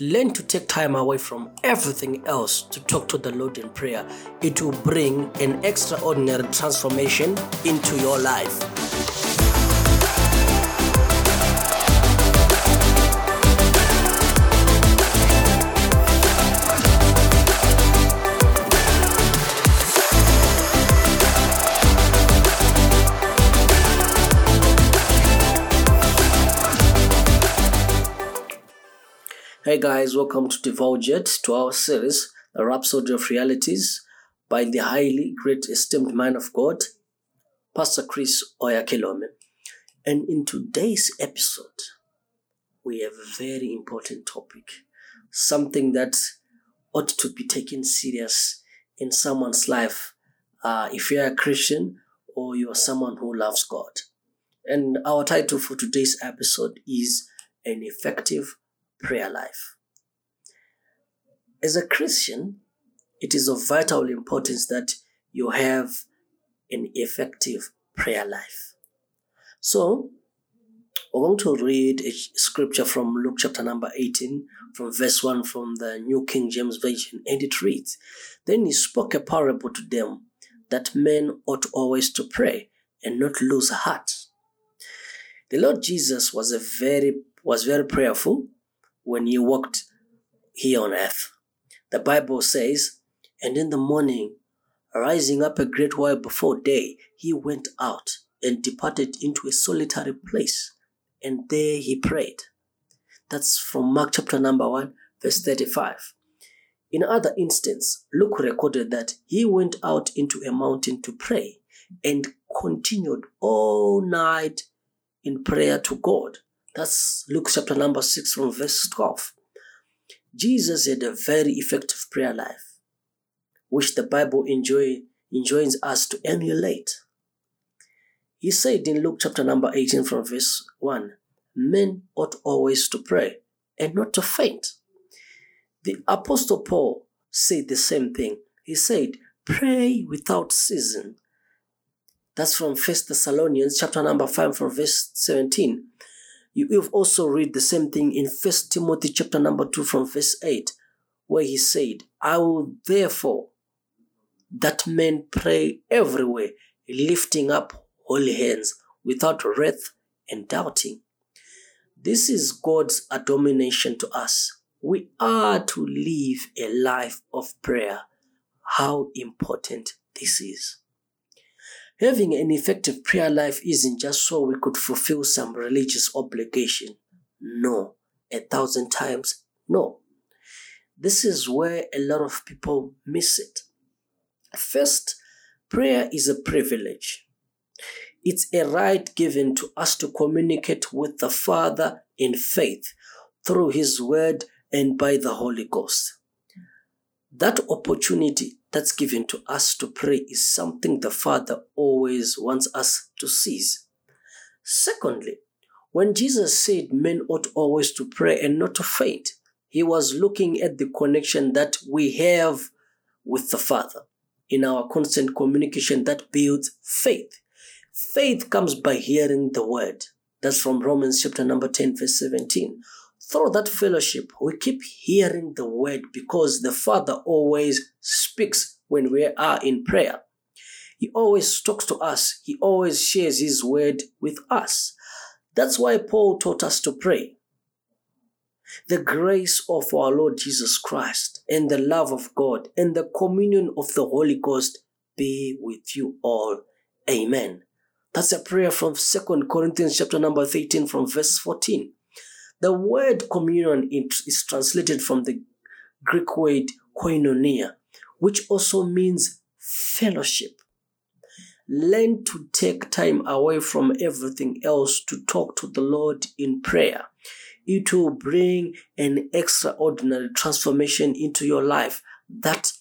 learn to take time away from everything else to talk to the Lord in prayer. It will bring an extraordinary transformation into your life. Hey guys, welcome to Divulge It, to our series, The Rhapsody of Realities, by the highly great esteemed man of God, Pastor Chris Oyakhilome. And in today's episode, we have a very important topic, something that ought to be taken serious in someone's life, uh, if you're a Christian or you're someone who loves God. And our title for today's episode is An Effective prayer life. As a Christian, it is of vital importance that you have an effective prayer life. So, we're going to read a scripture from Luke chapter number 18, from verse 1 from the New King James Version, and it reads Then he spoke a parable to them that men ought always to pray and not lose heart. The Lord Jesus was a very was very prayerful when he walked here on earth. The Bible says, And in the morning, rising up a great while before day, he went out and departed into a solitary place, and there he prayed. That's from Mark chapter number 1, verse 35. In other instance, Luke recorded that he went out into a mountain to pray and continued all night in prayer to God. That's Luke chapter number 6 from verse 12. Jesus had a very effective prayer life, which the Bible enjoy, enjoins us to emulate. He said in Luke chapter number 18 from verse 1 Men ought always to pray and not to faint. The Apostle Paul said the same thing. He said, Pray without ceasing. That's from First Thessalonians chapter number 5 from verse 17. You have also read the same thing in First Timothy chapter number 2 from verse 8, where he said, I will therefore that men pray everywhere, lifting up holy hands without wrath and doubting. This is God's admonition to us. We are to live a life of prayer. How important this is. Having an effective prayer life isn't just so we could fulfill some religious obligation. No, a thousand times no. This is where a lot of people miss it. First, prayer is a privilege. It's a right given to us to communicate with the Father in faith through His Word and by the Holy Ghost. That opportunity that's given to us to pray is something the Father always wants us to seize. Secondly, when Jesus said men ought always to pray and not to faint, he was looking at the connection that we have with the Father in our constant communication that builds faith. Faith comes by hearing the word. That's from Romans chapter number 10, verse 17 through that fellowship, we keep hearing the word because the Father always speaks when we are in prayer. He always talks to us, He always shares His word with us. That's why Paul taught us to pray. The grace of our Lord Jesus Christ and the love of God and the communion of the Holy Ghost be with you all. Amen. That's a prayer from Second Corinthians chapter number 13 from verse 14. The word communion is translated from the Greek word koinonia, which also means fellowship. Learn to take time away from everything else to talk to the Lord in prayer. It will bring an extraordinary transformation into your life that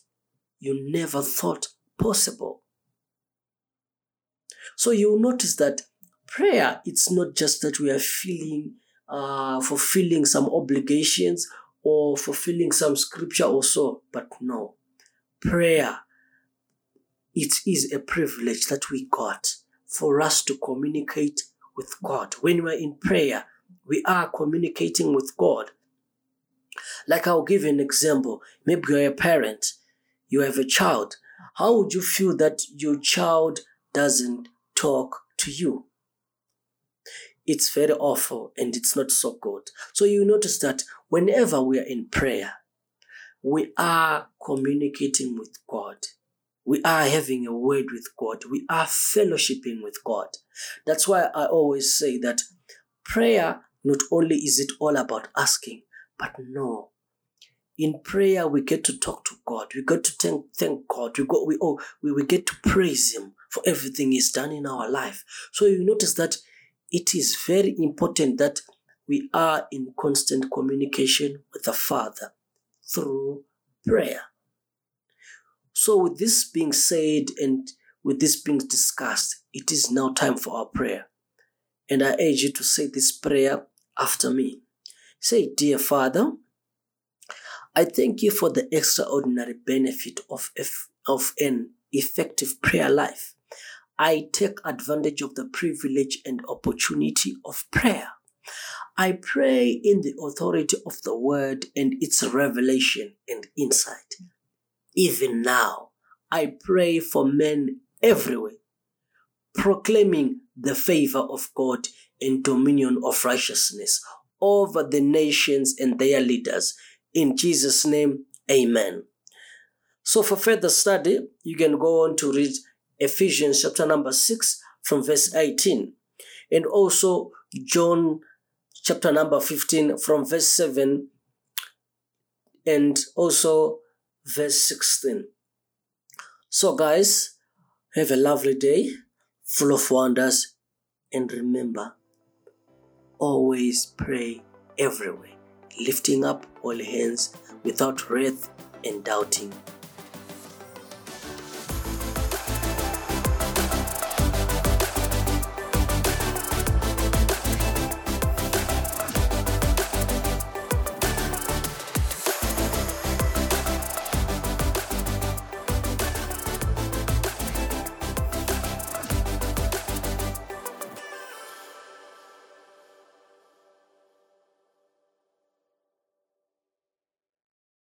you never thought possible. So you'll notice that prayer, it's not just that we are feeling uh, fulfilling some obligations or fulfilling some scripture or so. But no, prayer, it is a privilege that we got for us to communicate with God. When we're in prayer, we are communicating with God. Like I'll give you an example. Maybe you're a parent, you have a child. How would you feel that your child doesn't talk to you? It's very awful and it's not so good. So you notice that whenever we are in prayer, we are communicating with God. We are having a word with God. We are fellowshipping with God. That's why I always say that prayer, not only is it all about asking, but no. In prayer, we get to talk to God. We get to thank, thank God. We, we, oh, we, we get to praise Him for everything He's done in our life. So you notice that it is very important that we are in constant communication with the Father through prayer. So, with this being said and with this being discussed, it is now time for our prayer. And I urge you to say this prayer after me. Say, Dear Father, I thank you for the extraordinary benefit of, of an effective prayer life. I take advantage of the privilege and opportunity of prayer. I pray in the authority of the word and its revelation and insight. Even now, I pray for men everywhere, proclaiming the favor of God and dominion of righteousness over the nations and their leaders. In Jesus' name, amen. So, for further study, you can go on to read Ephesians chapter number 6 from verse 18, and also John chapter number 15 from verse 7 and also verse 16. So, guys, have a lovely day full of wonders, and remember always pray everywhere, lifting up all hands without wrath and doubting.